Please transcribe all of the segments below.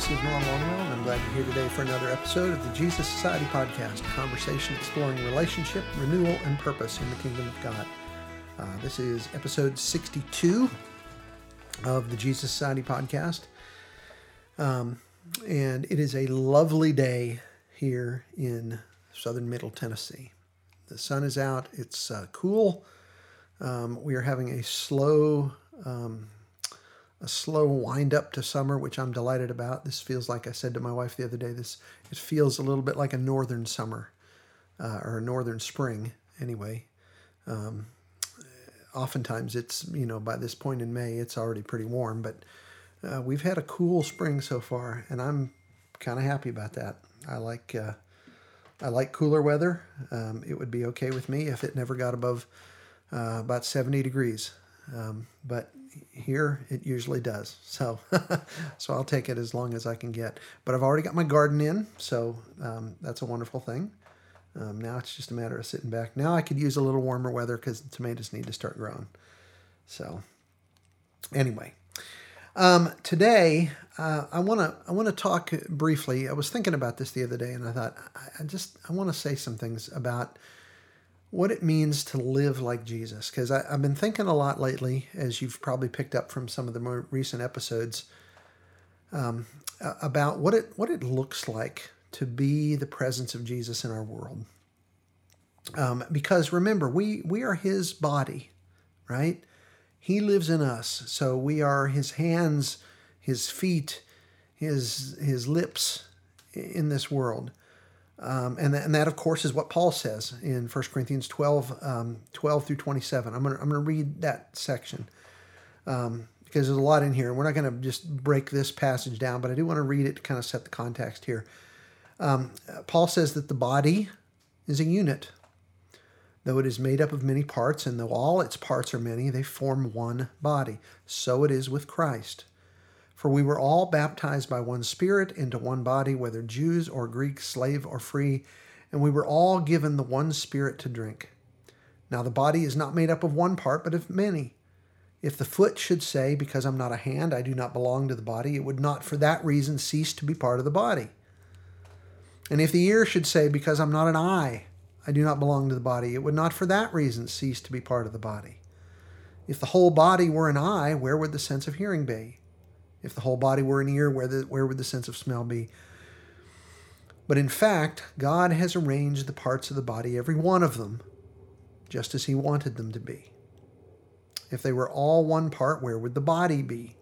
This is Norm Longwell, and I'm glad you're here today for another episode of the Jesus Society Podcast, a conversation exploring relationship, renewal, and purpose in the kingdom of God. Uh, this is episode 62 of the Jesus Society Podcast. Um, and it is a lovely day here in southern middle Tennessee. The sun is out, it's uh, cool. Um, we are having a slow um, a slow wind up to summer, which I'm delighted about. This feels like I said to my wife the other day. This it feels a little bit like a northern summer uh, or a northern spring. Anyway, um, oftentimes it's you know by this point in May it's already pretty warm, but uh, we've had a cool spring so far, and I'm kind of happy about that. I like uh, I like cooler weather. Um, it would be okay with me if it never got above uh, about 70 degrees. Um, but here it usually does. So, so I'll take it as long as I can get. But I've already got my garden in, so um, that's a wonderful thing. Um, now it's just a matter of sitting back. Now I could use a little warmer weather because tomatoes need to start growing. So, anyway, um, today uh, I want to I want to talk briefly. I was thinking about this the other day, and I thought I, I just I want to say some things about what it means to live like Jesus. Because I've been thinking a lot lately, as you've probably picked up from some of the more recent episodes, um, about what it what it looks like to be the presence of Jesus in our world. Um, because remember, we we are His body, right? He lives in us, so we are His hands, His feet, His His lips in this world. Um, and, that, and that, of course, is what Paul says in 1 Corinthians 12, um, 12 through 27. I'm going to I'm gonna read that section um, because there's a lot in here. We're not going to just break this passage down, but I do want to read it to kind of set the context here. Um, Paul says that the body is a unit. Though it is made up of many parts, and though all its parts are many, they form one body. So it is with Christ. For we were all baptized by one Spirit into one body, whether Jews or Greeks, slave or free, and we were all given the one Spirit to drink. Now the body is not made up of one part, but of many. If the foot should say, Because I'm not a hand, I do not belong to the body, it would not for that reason cease to be part of the body. And if the ear should say, Because I'm not an eye, I do not belong to the body, it would not for that reason cease to be part of the body. If the whole body were an eye, where would the sense of hearing be? If the whole body were an ear, where, the, where would the sense of smell be? But in fact, God has arranged the parts of the body, every one of them, just as He wanted them to be. If they were all one part, where would the body be?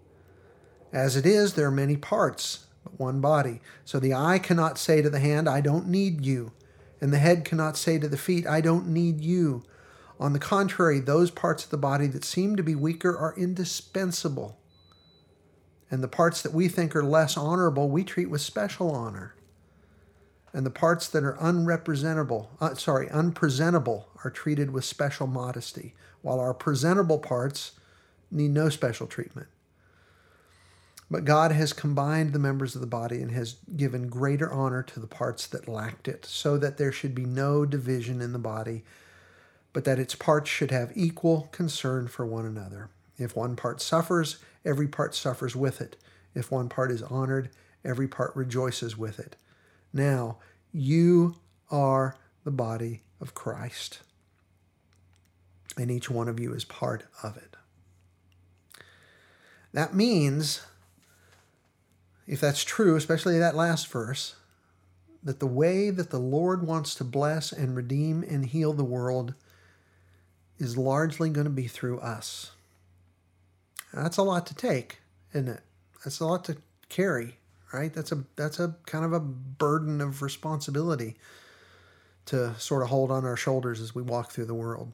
As it is, there are many parts, but one body. So the eye cannot say to the hand, I don't need you. And the head cannot say to the feet, I don't need you. On the contrary, those parts of the body that seem to be weaker are indispensable and the parts that we think are less honorable, we treat with special honor. And the parts that are unrepresentable, uh, sorry, unpresentable, are treated with special modesty, while our presentable parts need no special treatment. But God has combined the members of the body and has given greater honor to the parts that lacked it, so that there should be no division in the body, but that its parts should have equal concern for one another. If one part suffers, every part suffers with it. If one part is honored, every part rejoices with it. Now, you are the body of Christ, and each one of you is part of it. That means, if that's true, especially that last verse, that the way that the Lord wants to bless and redeem and heal the world is largely going to be through us. That's a lot to take, isn't it? That's a lot to carry, right? That's a that's a kind of a burden of responsibility to sort of hold on our shoulders as we walk through the world.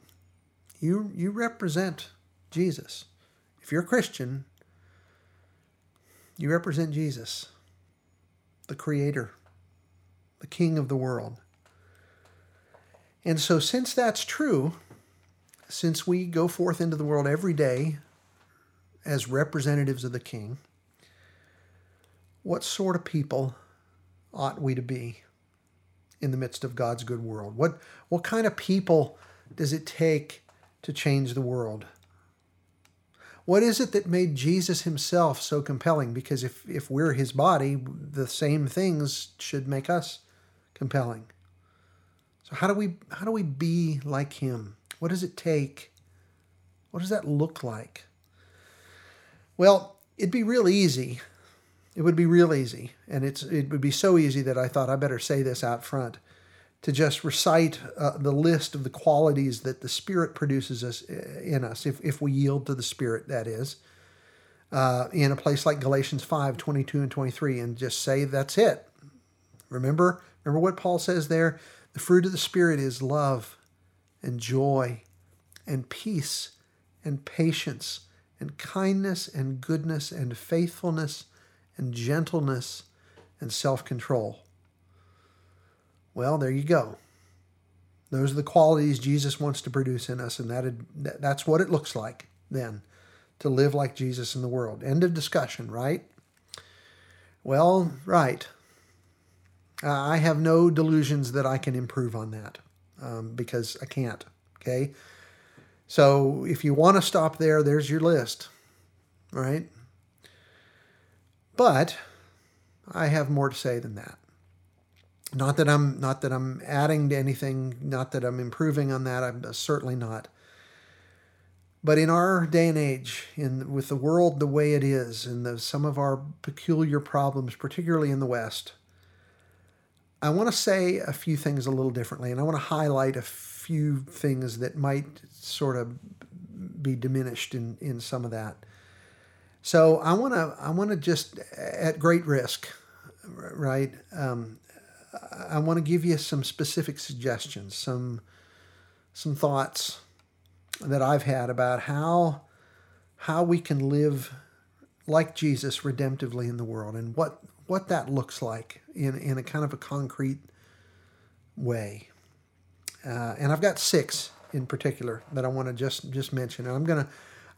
You you represent Jesus. If you're a Christian, you represent Jesus, the creator, the king of the world. And so since that's true, since we go forth into the world every day as representatives of the king, what sort of people ought we to be in the midst of God's good world? What, what kind of people does it take to change the world? What is it that made Jesus himself so compelling? Because if, if we're his body, the same things should make us compelling. So how do we how do we be like him? What does it take? What does that look like? Well, it'd be real easy. It would be real easy, and it's it would be so easy that I thought I better say this out front to just recite uh, the list of the qualities that the Spirit produces us uh, in us, if, if we yield to the Spirit, that is, uh, in a place like Galatians 5 22 and 23, and just say that's it. Remember, remember what Paul says there? The fruit of the Spirit is love and joy and peace and patience and kindness and goodness and faithfulness and gentleness and self control. Well, there you go. Those are the qualities Jesus wants to produce in us, and that that's what it looks like then to live like Jesus in the world. End of discussion, right? Well, right. I have no delusions that I can improve on that um, because I can't. Okay. So if you want to stop there, there's your list, right? But I have more to say than that. Not that I'm not that I'm adding to anything, not that I'm improving on that. I'm uh, certainly not. But in our day and age, in with the world the way it is, and the, some of our peculiar problems, particularly in the West, I want to say a few things a little differently, and I want to highlight a few things that might sort of be diminished in, in some of that. So I want to I want to just at great risk, right? Um, I want to give you some specific suggestions, some some thoughts that I've had about how how we can live like Jesus redemptively in the world and what what that looks like in, in a kind of a concrete way. Uh, and I've got six in particular that I want to just just mention. And I'm gonna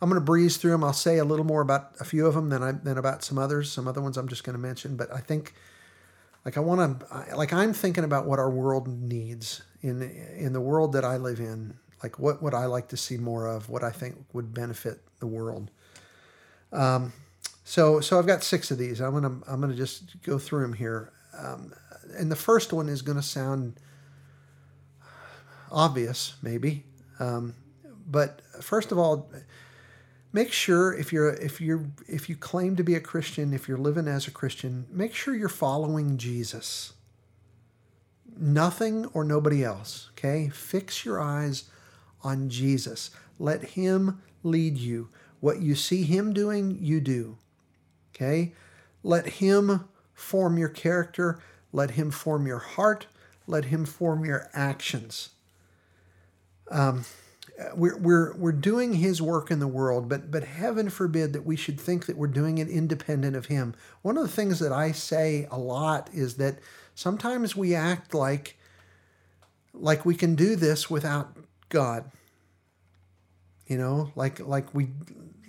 I'm gonna breeze through them. I'll say a little more about a few of them than I than about some others. Some other ones I'm just gonna mention. But I think like I want to like I'm thinking about what our world needs in in the world that I live in. Like what would I like to see more of? What I think would benefit the world. Um, so, so I've got six of these. I'm gonna I'm gonna just go through them here. Um, and the first one is to sound obvious, maybe, um, but first of all, make sure if you're if you're if you claim to be a Christian, if you're living as a Christian, make sure you're following Jesus. Nothing or nobody else. Okay, fix your eyes on Jesus. Let Him lead you. What you see Him doing, you do. Okay? Let Him form your character. Let Him form your heart. Let Him form your actions. Um, we're, we're, we're doing His work in the world, but, but heaven forbid that we should think that we're doing it independent of Him. One of the things that I say a lot is that sometimes we act like, like we can do this without God. You know, like like we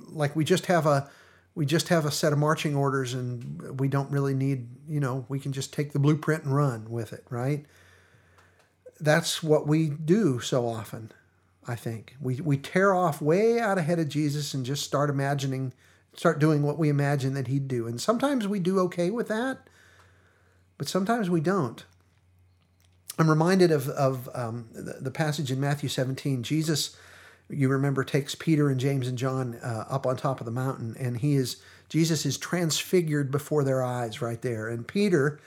like we just have a we just have a set of marching orders and we don't really need, you know, we can just take the blueprint and run with it, right? That's what we do so often, I think. We, we tear off way out ahead of Jesus and just start imagining, start doing what we imagine that he'd do. And sometimes we do okay with that, but sometimes we don't. I'm reminded of, of um, the, the passage in Matthew 17. Jesus you remember takes Peter and James and John uh, up on top of the mountain, and he is Jesus is transfigured before their eyes right there. And Peter,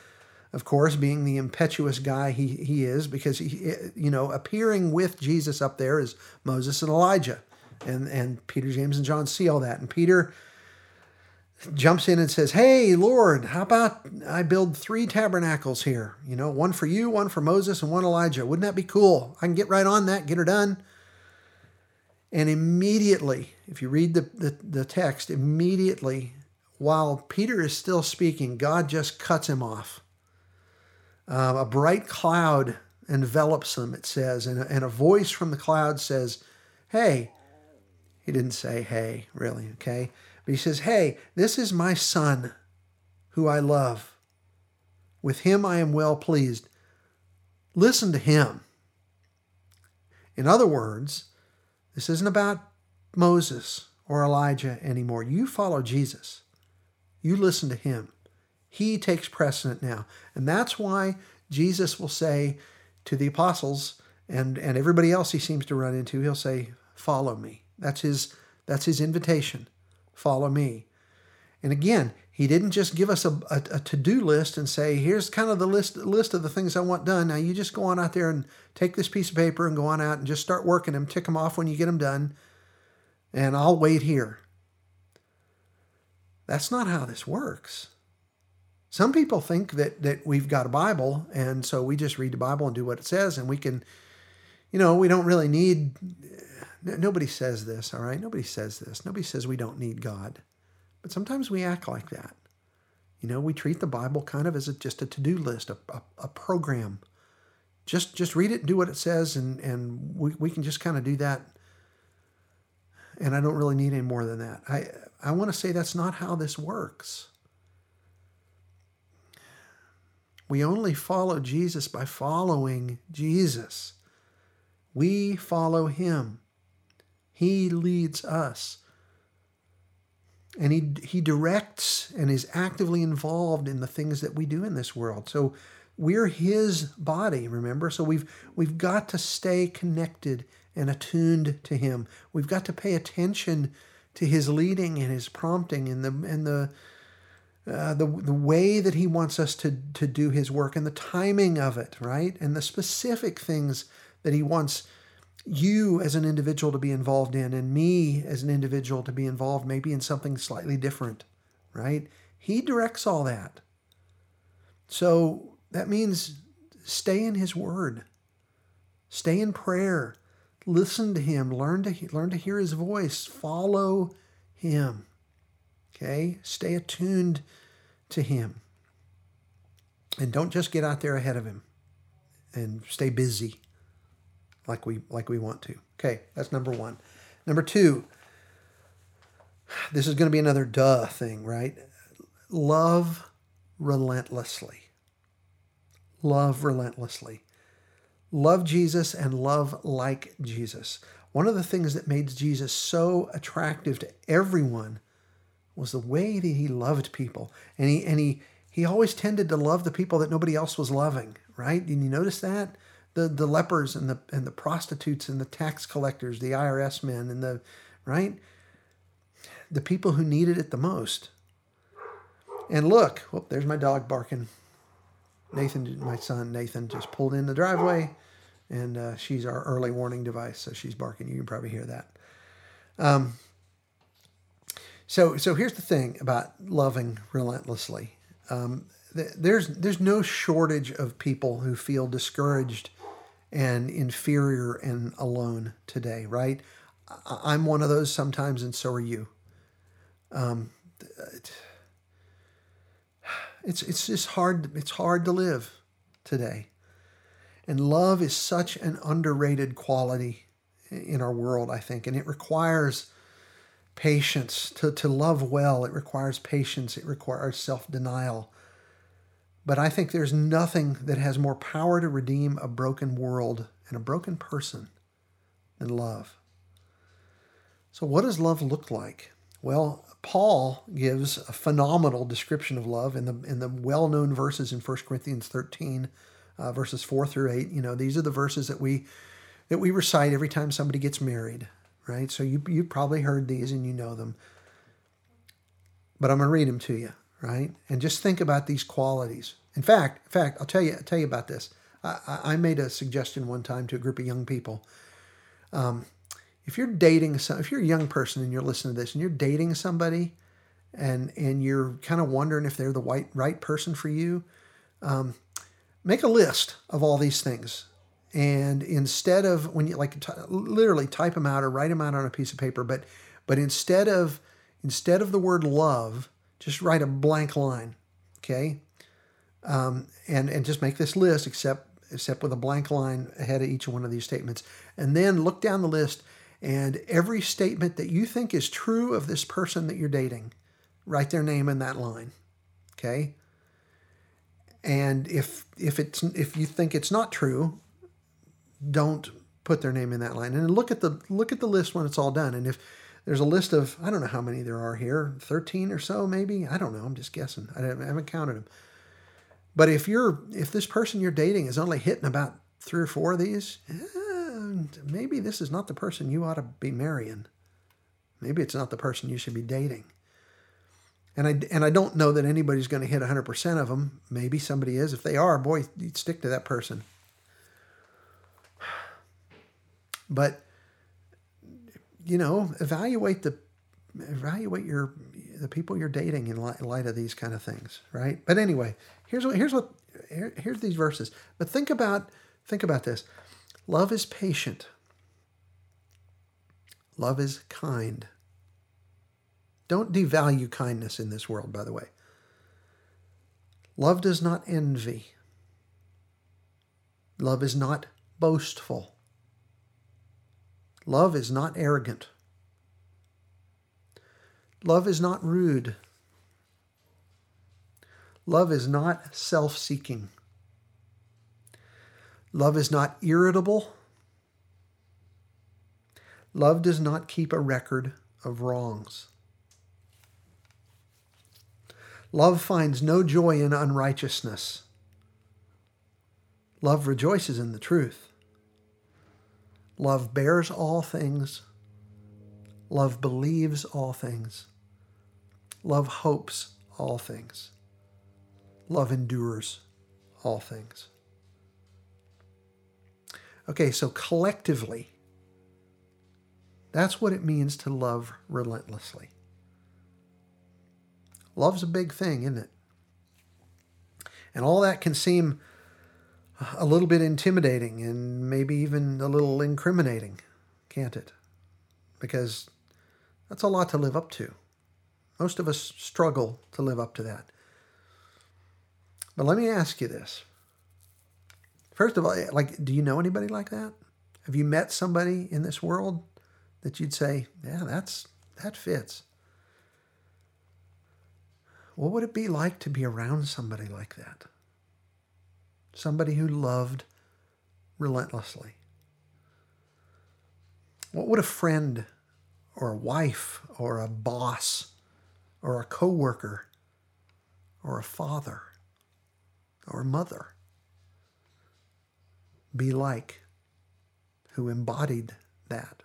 of course, being the impetuous guy he he is, because he you know appearing with Jesus up there is Moses and Elijah, and and Peter, James, and John see all that, and Peter jumps in and says, Hey, Lord, how about I build three tabernacles here? You know, one for you, one for Moses, and one Elijah. Wouldn't that be cool? I can get right on that, get her done. And immediately, if you read the, the, the, text, immediately, while Peter is still speaking, God just cuts him off. Uh, a bright cloud envelops him, it says, and a, and a voice from the cloud says, Hey, he didn't say hey, really, okay? But he says, Hey, this is my son who I love. With him I am well pleased. Listen to him. In other words, this isn't about Moses or Elijah anymore. You follow Jesus. You listen to him. He takes precedent now. And that's why Jesus will say to the apostles and, and everybody else he seems to run into, he'll say, Follow me. That's his that's his invitation. Follow me. And again, he didn't just give us a, a, a to-do list and say, here's kind of the list list of the things I want done. Now you just go on out there and take this piece of paper and go on out and just start working them, tick them off when you get them done, and I'll wait here. That's not how this works. Some people think that that we've got a Bible, and so we just read the Bible and do what it says, and we can, you know, we don't really need. Nobody says this, all right? Nobody says this. Nobody says we don't need God. But sometimes we act like that. You know, we treat the Bible kind of as a, just a to-do list, a, a, a, program. Just just read it, and do what it says, and and we, we can just kind of do that. And I don't really need any more than that. I I want to say that's not how this works. We only follow Jesus by following Jesus. We follow him. He leads us and he he directs and is actively involved in the things that we do in this world. So we're his body, remember? So we've we've got to stay connected and attuned to him. We've got to pay attention to his leading and his prompting and the and the uh, the the way that he wants us to to do his work and the timing of it, right? And the specific things that he wants you as an individual to be involved in and me as an individual to be involved maybe in something slightly different, right? He directs all that. So that means stay in his word. Stay in prayer. Listen to him. Learn to learn to hear his voice. Follow him. Okay? Stay attuned to him. And don't just get out there ahead of him and stay busy like we like we want to. Okay, that's number one. Number two, this is going to be another duh thing, right? Love relentlessly. Love relentlessly. Love Jesus and love like Jesus. One of the things that made Jesus so attractive to everyone was the way that he loved people. And he and he he always tended to love the people that nobody else was loving, right? Did you notice that? the the lepers and the and the prostitutes and the tax collectors, the IRS men and the right the people who needed it the most. And look, there's my dog barking. Nathan, my son Nathan, just pulled in the driveway, and uh, she's our early warning device, so she's barking. You can probably hear that. Um, so, so here's the thing about loving relentlessly. Um, there's there's no shortage of people who feel discouraged and inferior and alone today, right? I'm one of those sometimes, and so are you. Um, it's it's just hard. It's hard to live today, and love is such an underrated quality in our world, I think, and it requires patience to to love well. It requires patience. It requires self denial. But I think there's nothing that has more power to redeem a broken world and a broken person than love. So, what does love look like? Well, Paul gives a phenomenal description of love in the in the well-known verses in 1 Corinthians 13, uh, verses 4 through 8. You know, these are the verses that we that we recite every time somebody gets married, right? So you you probably heard these and you know them. But I'm going to read them to you right? And just think about these qualities. In fact, in fact, I'll tell you, I'll tell you about this. I, I made a suggestion one time to a group of young people. Um, if you're dating, some, if you're a young person and you're listening to this, and you're dating somebody, and and you're kind of wondering if they're the right right person for you, um, make a list of all these things. And instead of when you like t- literally type them out or write them out on a piece of paper, but but instead of instead of the word love, just write a blank line, okay? Um, and and just make this list, except except with a blank line ahead of each one of these statements, and then look down the list, and every statement that you think is true of this person that you're dating, write their name in that line, okay? And if if it's if you think it's not true, don't put their name in that line. And look at the look at the list when it's all done. And if there's a list of I don't know how many there are here, 13 or so maybe. I don't know. I'm just guessing. I haven't counted them. But if you're if this person you're dating is only hitting about three or four of these, eh, maybe this is not the person you ought to be marrying. Maybe it's not the person you should be dating. And I and I don't know that anybody's going to hit 100% of them. Maybe somebody is. If they are, boy, stick to that person. But you know, evaluate the evaluate your the people you're dating in light, of these kind of things, right? But anyway, here's what here's what here, here's these verses. But think about think about this. Love is patient. Love is kind. Don't devalue kindness in this world, by the way. Love does not envy. Love is not boastful. Love is not arrogant. Love is not rude. Love is not self seeking. Love is not irritable. Love does not keep a record of wrongs. Love finds no joy in unrighteousness. Love rejoices in the truth. Love bears all things. Love believes all things. Love hopes all things. Love endures all things. Okay, so collectively, that's what it means to love relentlessly. Love's a big thing, isn't it? And all that can seem a little bit intimidating and maybe even a little incriminating, can't it? Because that's a lot to live up to. Most of us struggle to live up to that. But let me ask you this. First of all, eh, like, do you know anybody like that? Have you met somebody in this world that you'd say, yeah, that's that fits? What would it be like to be around somebody like that? Somebody who loved relentlessly. What would a friend or a wife or a boss or a coworker or a father or a mother be like who embodied that?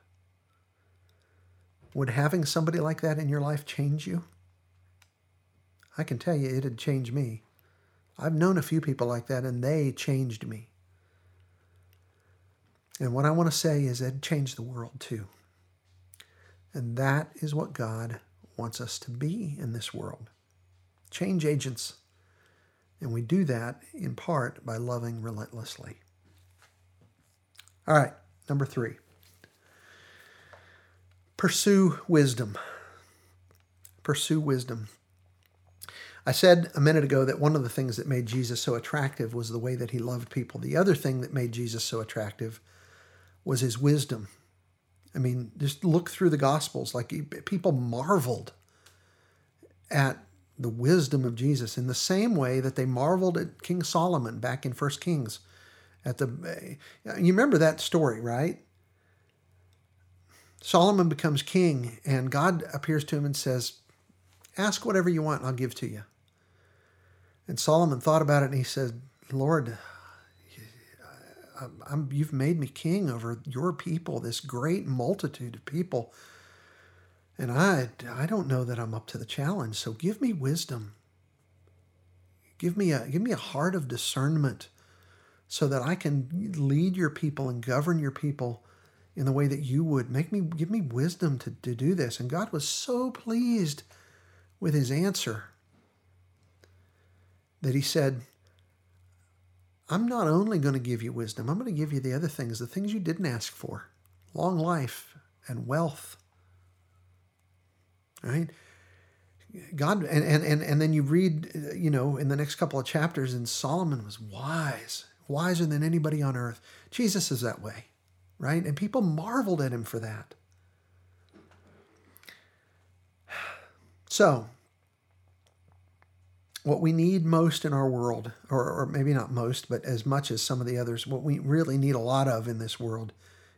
Would having somebody like that in your life change you? I can tell you it'd change me. I've known a few people like that, and they changed me. And what I want to say is it changed the world too. And that is what God wants us to be in this world change agents. And we do that in part by loving relentlessly. All right, number three pursue wisdom. Pursue wisdom. I said a minute ago that one of the things that made Jesus so attractive was the way that he loved people. The other thing that made Jesus so attractive was his wisdom. I mean, just look through the Gospels. Like people marveled at the wisdom of Jesus in the same way that they marveled at King Solomon back in First Kings. At the, eh, you remember that story, right? Solomon becomes king, and God appears to him and says, "Ask whatever you want, and I'll give to you." And Solomon thought about it and he said, Lord, I'm, you've made me king over your people, this great multitude of people. And I, I don't know that I'm up to the challenge. So give me wisdom. Give me a, give me a heart of discernment so that I can lead your people and govern your people in the way that you would. Make me, give me wisdom to, to do this. And God was so pleased with his answer that he said, I'm not only going to give you wisdom, I'm going to give you the other things, the things you didn't ask for long life and wealth. Right? God, and, and, and, then you read, you know, in the next couple of chapters, and Solomon was wise, wiser than anybody on earth. Jesus is that way, right? And people marveled at him for that. So, what we need most in our world, or, or maybe not most, but as much as some of the others, what we really need a lot of in this world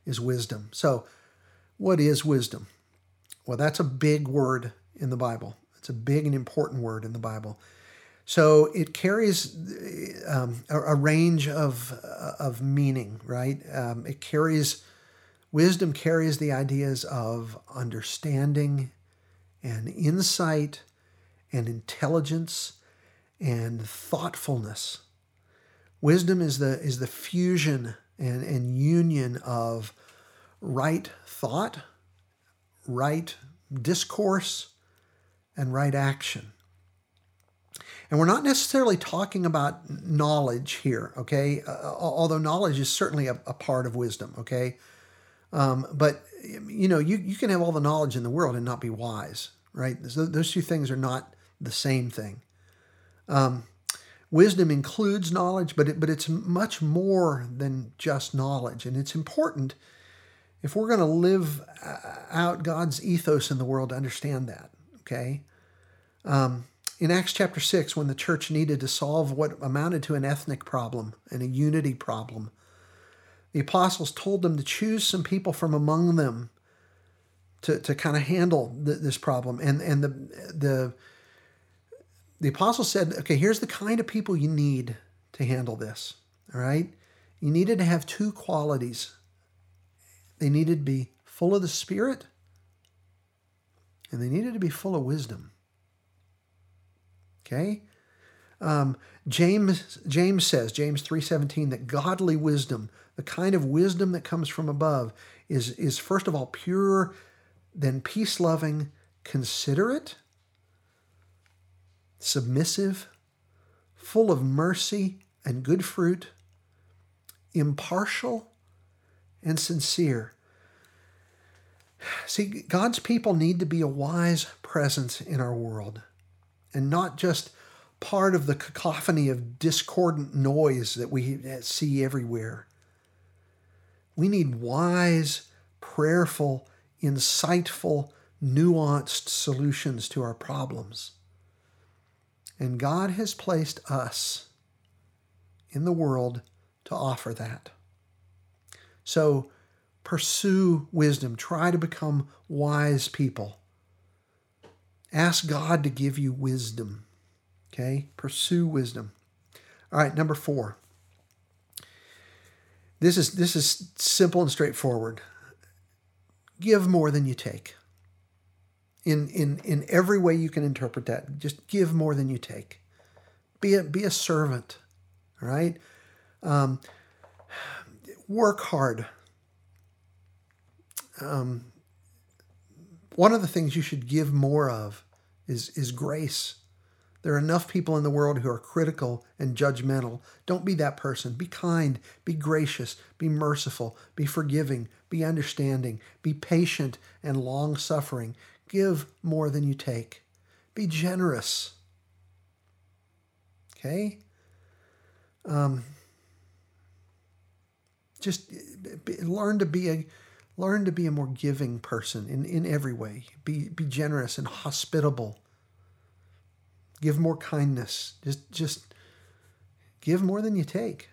is wisdom. So, what is wisdom? Well, that's a big word in the Bible. It's a big and important word in the Bible. So it carries um, a, a, range of, of meaning, right? Um, it carries, wisdom carries the ideas of understanding and insight and intelligence and thoughtfulness. Wisdom is the, is the fusion and, and union of right thought, right discourse, and right action. And we're not necessarily talking about knowledge here, okay? Uh, although knowledge is certainly a, a part of wisdom, okay? Um, but, you know, you, you can have all the knowledge in the world and not be wise, right? Those, those two things are not the same thing. Um, wisdom includes knowledge, but, it, but it's much more than just knowledge. And it's important if we're going to live uh, out God's ethos in the world to understand that, okay? Um, in Acts chapter 6, when the church needed to solve what amounted to an ethnic problem and a unity problem, the apostles told them to choose some people from among them to, to kind of handle this problem. And, and the, the, the apostle said, okay, here's the kind of people you need to handle this. All right? You needed to have two qualities they needed to be full of the Spirit and they needed to be full of wisdom. Okay? Um, James James says James 3:17 that godly wisdom, the kind of wisdom that comes from above, is is first of all pure, then peace-loving, considerate, submissive, full of mercy and good fruit, impartial, and sincere. See, God's people need to be a wise presence in our world and not just part of the cacophony of discordant noise that we see everywhere. We need wise, prayerful, insightful, nuanced solutions to our problems. And God has placed us in the world to offer that. So pursue wisdom, try to become wise people. Ask God to give you wisdom. Okay? Pursue wisdom. All right, number 4. This is this is simple and straightforward. Give more than you take. In in in every way you can interpret that. Just give more than you take. Be a be a servant. right? Um, work hard. Um, one of the things you should give more of is, is grace. There are enough people in the world who are critical and judgmental. Don't be that person. Be kind, be gracious, be merciful, be forgiving, be understanding, be patient and long suffering. Give more than you take. Be generous. Okay? Um, just learn to be a Learn to be a more giving person in, in every way. Be, be generous and hospitable. Give more kindness. Just, just give more than you take.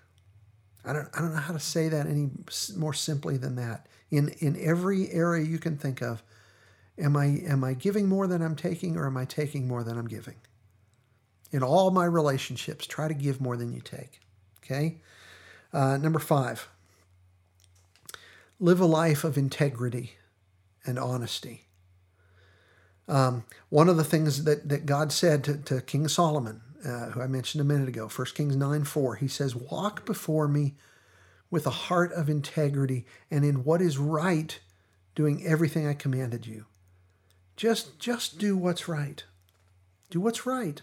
I don't, I don't know how to say that any more simply than that. In, in every area you can think of, am I, am I giving more than I'm taking or am I taking more than I'm giving? In all my relationships, try to give more than you take. Okay? Uh, number five, live a life of integrity and honesty. Um, one of the things that, that God said to, to King Solomon, uh, who I mentioned a minute ago, 1 Kings 9 4, he says, Walk before me with a heart of integrity and in what is right, doing everything I commanded you. Just, just do what's right. Do what's right.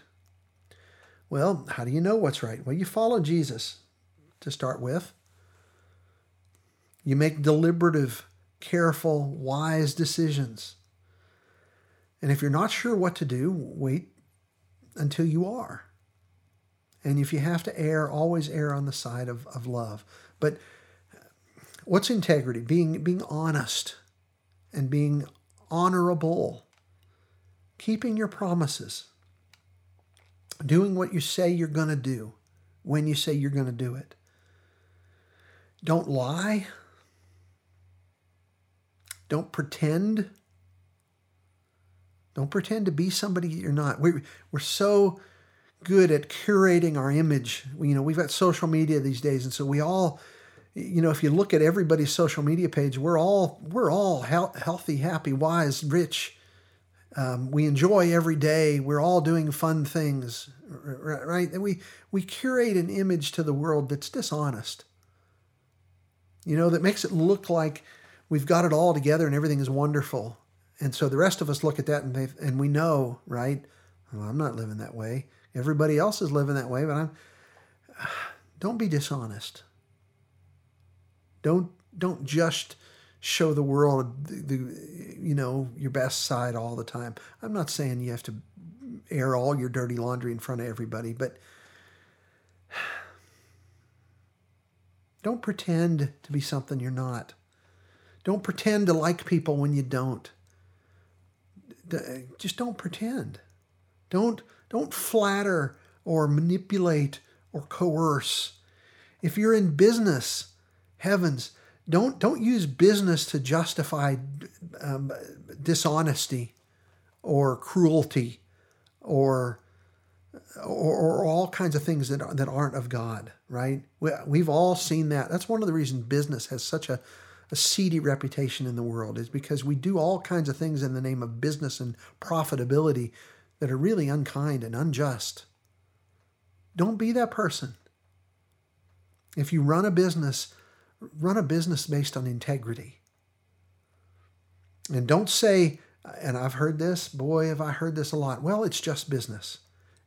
Well, how do you know what's right? Well, you follow Jesus to start with. You make deliberative, careful, wise decisions. And if you're not sure what to do, wait until you are. And if you have to err, always err on the side of, of love. But what's integrity? Being, being honest and being honorable, keeping your promises, doing what you say you're going to do when you say you're going to do it. Don't lie. Don't pretend. Don't pretend to be somebody you're not. We, we're so good at curating our image. You know, we've got social media these days, and so we all, you know, if you look at everybody's social media page, we're all we're all he- healthy, happy, wise, rich. Um, we enjoy every day. We're all doing fun things, right? And we we curate an image to the world that's dishonest. You know, that makes it look like we've got it all together and everything is wonderful. And so the rest of us look at that and they and we know, right? Well, I'm not living that way. Everybody else is living that way, but I'm don't be dishonest. Don't don't just show the world the, the, you know your best side all the time. I'm not saying you have to air all your dirty laundry in front of everybody, but don't pretend to be something you're not. Don't pretend to like people when you don't. Just don't pretend. Don't don't flatter or manipulate or coerce. If you're in business, heavens, don't don't use business to justify um, dishonesty or cruelty or, or, or all kinds of things that that aren't of God. Right? We, we've all seen that. That's one of the reasons business has such a a seedy reputation in the world is because we do all kinds of things in the name of business and profitability that are really unkind and unjust. Don't be that person. If you run a business, run a business based on integrity. And don't say, and I've heard this, boy, have I heard this a lot. Well, it's just business.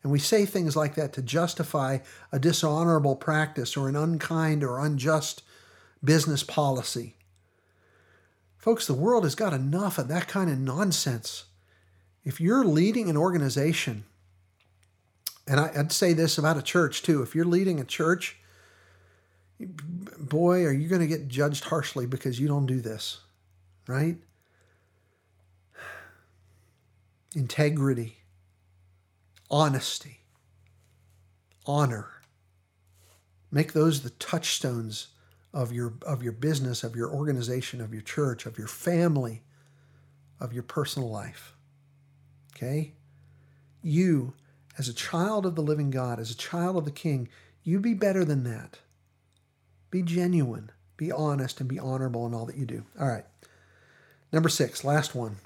And we say things like that to justify a dishonorable practice or an unkind or unjust business policy. Folks, the world has got enough of that kind of nonsense. If you're leading an organization, and I'd say this about a church too, if you're leading a church, boy, are you going to get judged harshly because you don't do this, right? Integrity, honesty, honor. Make those the touchstones of your of your business, of your organization, of your church, of your family, of your personal life. Okay? You as a child of the living God, as a child of the King, you be better than that. Be genuine, be honest, and be honorable in all that you do. All right. Number six, last one.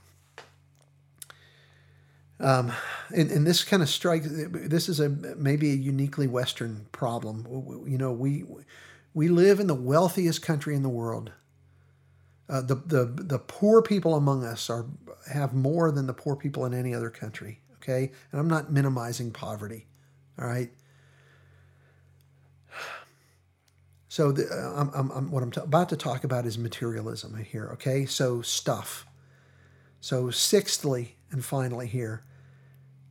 Um, and, and this kind of strikes. This is a maybe a uniquely Western problem. You know, we we live in the wealthiest country in the world. Uh, the, the, the poor people among us are, have more than the poor people in any other country, okay? And I'm not minimizing poverty, all right? So the, uh, I'm, I'm, I'm, what I'm t- about to talk about is materialism here, okay? So stuff. So sixthly and finally here,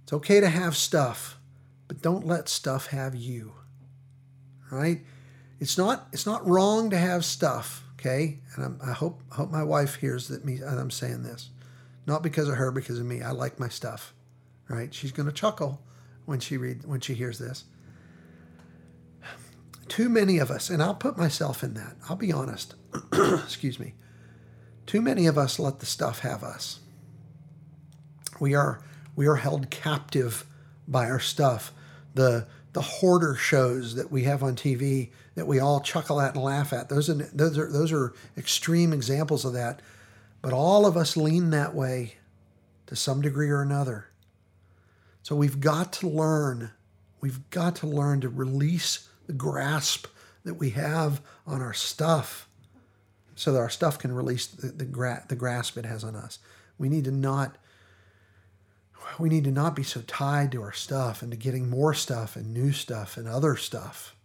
it's okay to have stuff, but don't let stuff have you, right? it's not it's not wrong to have stuff, okay? And I'm, i hope hope my wife hears that me I'm saying this, not because of her, because of me. I like my stuff, right? She's to chuckle when she read when she hears this. Too many of us, and I'll put myself in that. I'll be honest. Excuse me. Too many of us let the stuff have us. We are we are held captive by our stuff. The the hoarder shows that we have on TV that we all chuckle at and laugh at. Those are, those are, those are extreme examples of that. But all of us lean that way to some degree or another. So we've got to learn, we've got to learn to release the grasp that we have on our stuff so that our stuff can release the, the, gra- the grasp it has on us. We need to not we need to not be so tied to our stuff and to getting more stuff and new stuff and other stuff.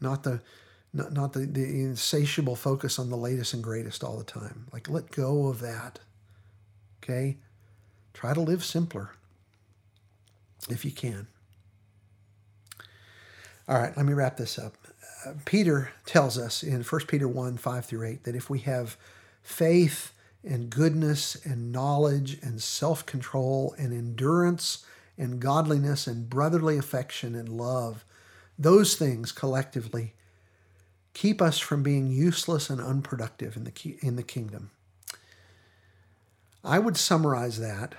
Not the not, not the, the insatiable focus on the latest and greatest all the time. Like let go of that. Okay? Try to live simpler if you can. All right, let me wrap this up. Uh, Peter tells us in 1 Peter 1 5 through 8 that if we have faith and goodness and knowledge and self control and endurance and godliness and brotherly affection and love, those things collectively keep us from being useless and unproductive in the, in the kingdom. I would summarize that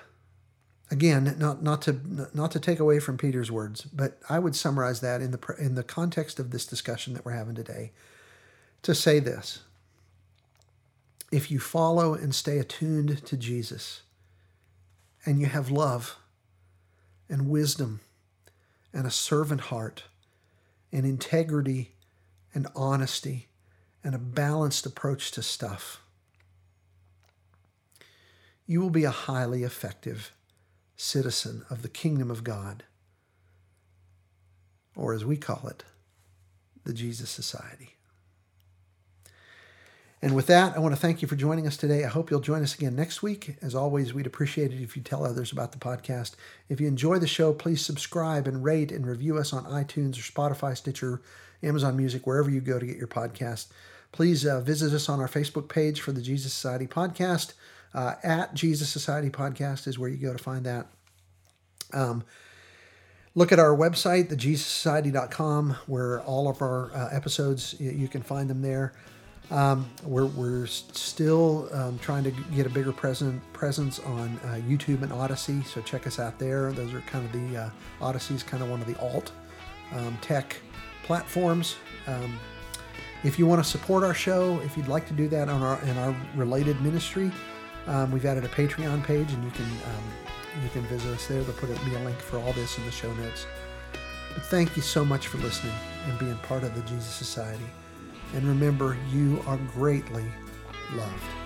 again, not not to not to take away from Peter's words, but I would summarize that in the in the context of this discussion that we're having today to say this. If you follow and stay attuned to Jesus and you have love and wisdom and a servant heart and integrity and honesty and a balanced approach to stuff, you will be a highly effective citizen of the kingdom of God, or as we call it, the Jesus Society. And with that, I want to thank you for joining us today. I hope you'll join us again next week. As always, we'd appreciate it if you tell others about the podcast. If you enjoy the show, please subscribe and rate and review us on iTunes or Spotify, Stitcher, Amazon Music, wherever you go to get your podcast. Please uh, visit us on our Facebook page for the Jesus Society podcast. Uh, at Jesus Society Podcast is where you go to find that. Um, look at our website, thejesussociety.com, where all of our uh, episodes, you can find them there. Um, we're, we're still um, trying to get a bigger present, presence on uh, YouTube and Odysee, so check us out there. Those are kind of the uh, Odysee is kind of one of the alt um, tech platforms. Um, if you want to support our show, if you'd like to do that on our in our related ministry, um, we've added a Patreon page, and you can um, you can visit us there. There'll put be a link for all this in the show notes. But thank you so much for listening and being part of the Jesus Society. And remember, you are greatly loved.